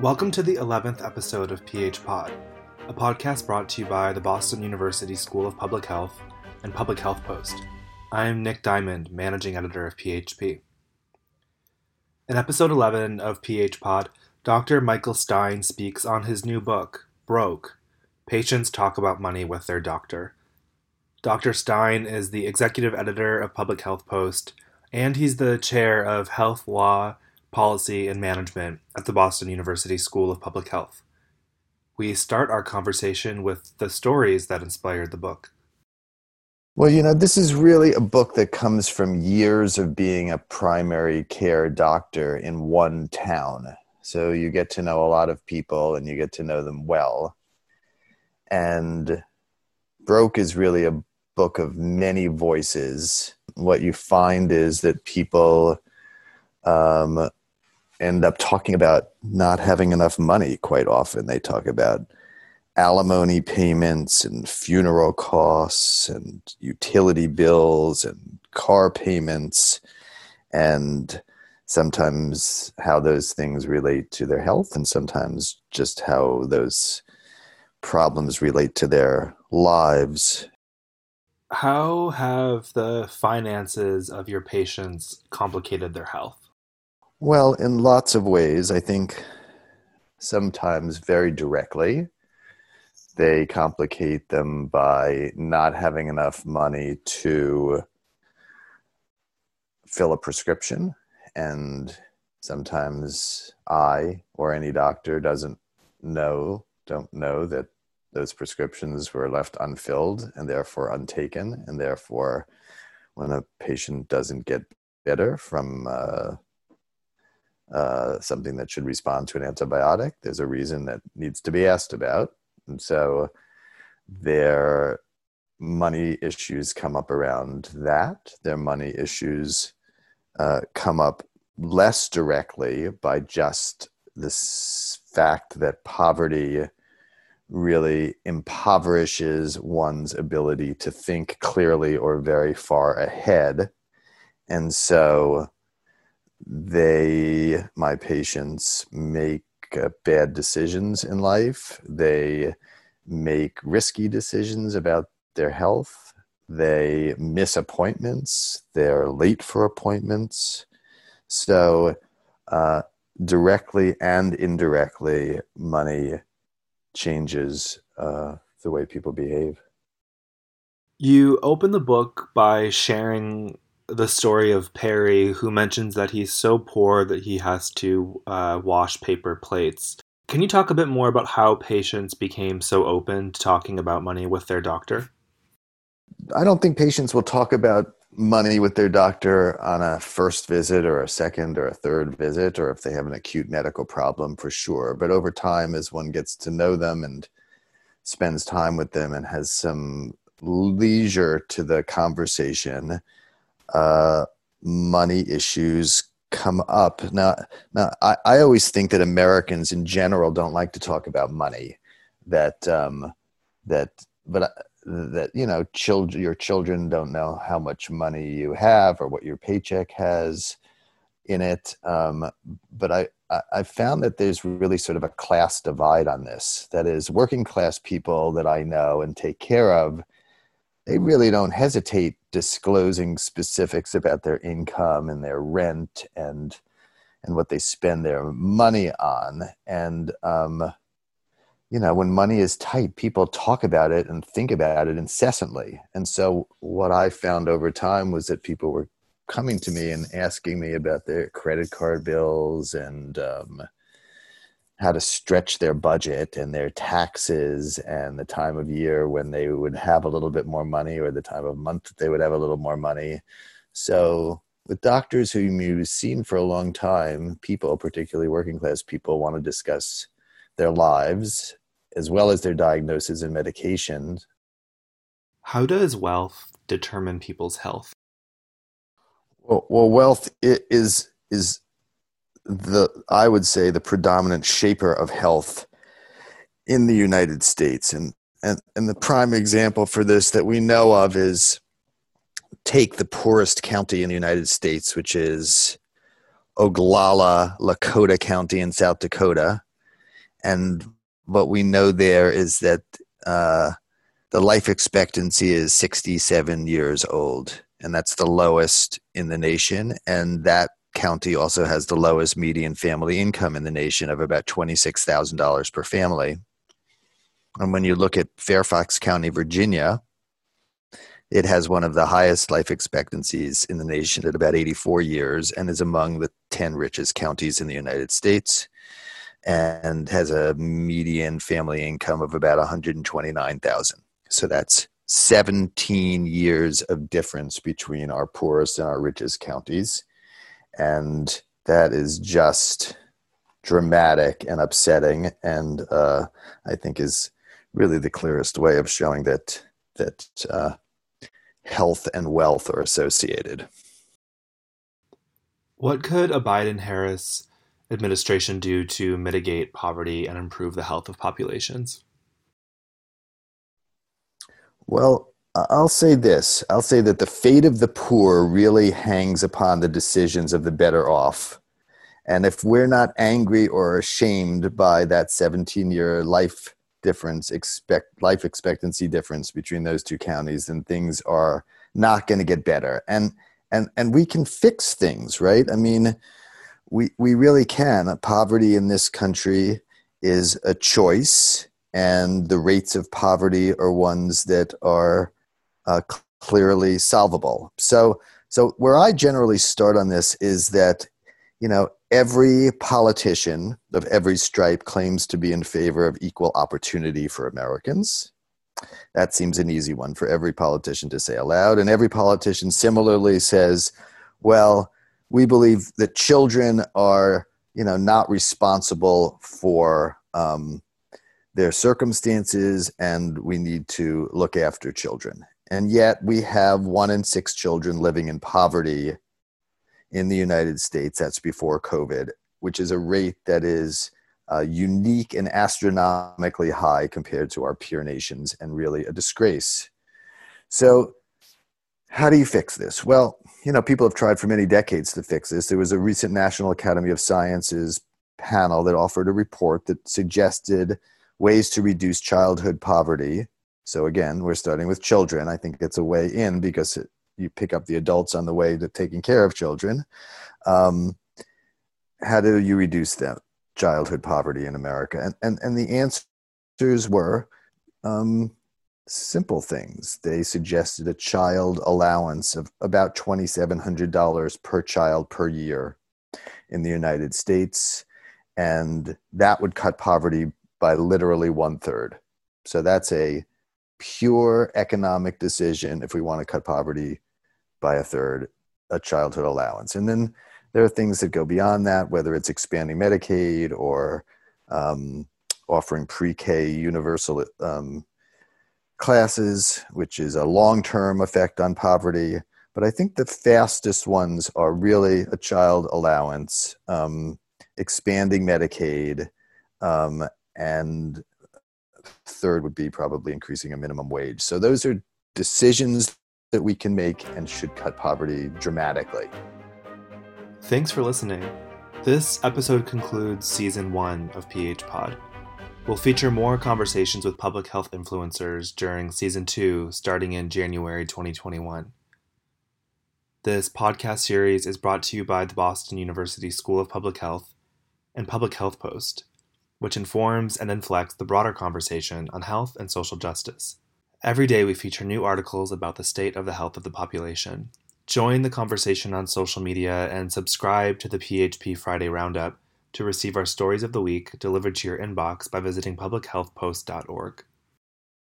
Welcome to the 11th episode of PH Pod, a podcast brought to you by the Boston University School of Public Health and Public Health Post. I am Nick Diamond, managing editor of PHP. In episode 11 of PH Pod, Dr. Michael Stein speaks on his new book, Broke Patients Talk About Money with Their Doctor. Dr. Stein is the executive editor of Public Health Post, and he's the chair of Health Law Policy, and Management at the Boston University School of Public Health. We start our conversation with the stories that inspired the book. Well, you know, this is really a book that comes from years of being a primary care doctor in one town. So you get to know a lot of people and you get to know them well. And Broke is really a book of many voices. What you find is that people um, end up talking about not having enough money quite often. They talk about alimony payments and funeral costs and utility bills and car payments and sometimes how those things relate to their health and sometimes just how those problems relate to their lives. How have the finances of your patients complicated their health? Well, in lots of ways, I think sometimes very directly. They complicate them by not having enough money to fill a prescription. And sometimes I or any doctor doesn't know, don't know that those prescriptions were left unfilled and therefore untaken. And therefore, when a patient doesn't get better from uh, uh, something that should respond to an antibiotic. There's a reason that needs to be asked about. And so their money issues come up around that. Their money issues uh, come up less directly by just this fact that poverty really impoverishes one's ability to think clearly or very far ahead. And so they, my patients, make uh, bad decisions in life. They make risky decisions about their health. They miss appointments. They're late for appointments. So, uh, directly and indirectly, money changes uh, the way people behave. You open the book by sharing the story of Perry, who mentions that he's so poor that he has to uh, wash paper plates. Can you talk a bit more about how patients became so open to talking about money with their doctor? I don't think patients will talk about money with their doctor on a first visit or a second or a third visit, or if they have an acute medical problem for sure. But over time, as one gets to know them and spends time with them and has some leisure to the conversation, uh, money issues come up. Now, now I, I always think that Americans in general don't like to talk about money. That um, that, but that you know, children, your children don't know how much money you have or what your paycheck has in it. Um, but I, I, I found that there's really sort of a class divide on this. That is, working class people that I know and take care of they really don't hesitate disclosing specifics about their income and their rent and and what they spend their money on. And um, you know when money is tight people talk about it and think about it incessantly. And so what i found over time was that people were coming to me and asking me about their credit card bills and um, how to stretch their budget and their taxes and the time of year when they would have a little bit more money or the time of month that they would have a little more money. So, with doctors whom you've seen for a long time, people, particularly working class people, want to discuss their lives as well as their diagnosis and medications. How does wealth determine people's health? Well, well wealth is is the I would say the predominant shaper of health in the United States. And and, and the prime example for this that we know of is take the poorest county in the United States, which is Oglala, Lakota County in South Dakota. and what we know there is that uh, the life expectancy is 67 years old, and that's the lowest in the nation. And that county also has the lowest median family income in the nation of about $26,000 per family. And when you look at Fairfax County, Virginia, it has one of the highest life expectancies in the nation at about 84 years and is among the 10 richest counties in the United States and has a median family income of about 129,000. So that's 17 years of difference between our poorest and our richest counties. And that is just dramatic and upsetting and uh, I think is really the clearest way of showing that that uh, health and wealth are associated. What could a Biden Harris administration do to mitigate poverty and improve the health of populations? Well, I'll say this I'll say that the fate of the poor really hangs upon the decisions of the better off. And if we're not angry or ashamed by that 17 year life difference, expect life expectancy difference between those two counties, then things are not going to get better. And and and we can fix things, right? I mean, we we really can. Poverty in this country is a choice, and the rates of poverty are ones that are uh, clearly solvable. So so where I generally start on this is that you know every politician of every stripe claims to be in favor of equal opportunity for Americans. That seems an easy one for every politician to say aloud. And every politician similarly says, well, we believe that children are, you know, not responsible for um, their circumstances and we need to look after children. And yet we have one in six children living in poverty in the United States. That's before COVID, which is a rate that is uh, unique and astronomically high compared to our peer nations and really a disgrace. So, how do you fix this? Well, you know, people have tried for many decades to fix this. There was a recent National Academy of Sciences panel that offered a report that suggested ways to reduce childhood poverty. So, again, we're starting with children. I think it's a way in because it, you pick up the adults on the way to taking care of children. Um, how do you reduce that childhood poverty in America? And, and, and the answers were um, simple things. They suggested a child allowance of about $2,700 per child per year in the United States. And that would cut poverty by literally one third. So that's a pure economic decision if we want to cut poverty by a third, a childhood allowance. And then there are things that go beyond that, whether it's expanding Medicaid or um, offering pre-K universal um, classes, which is a long-term effect on poverty. But I think the fastest ones are really a child allowance, um, expanding Medicaid, um, and third would be probably increasing a minimum wage. So those are decisions that we can make and should cut poverty dramatically. Thanks for listening. This episode concludes season one of PH Pod. We'll feature more conversations with public health influencers during season two, starting in January 2021. This podcast series is brought to you by the Boston University School of Public Health and Public Health Post, which informs and inflects the broader conversation on health and social justice. Every day, we feature new articles about the state of the health of the population Join the conversation on social media and subscribe to the PHP Friday Roundup to receive our stories of the week delivered to your inbox by visiting publichealthpost.org.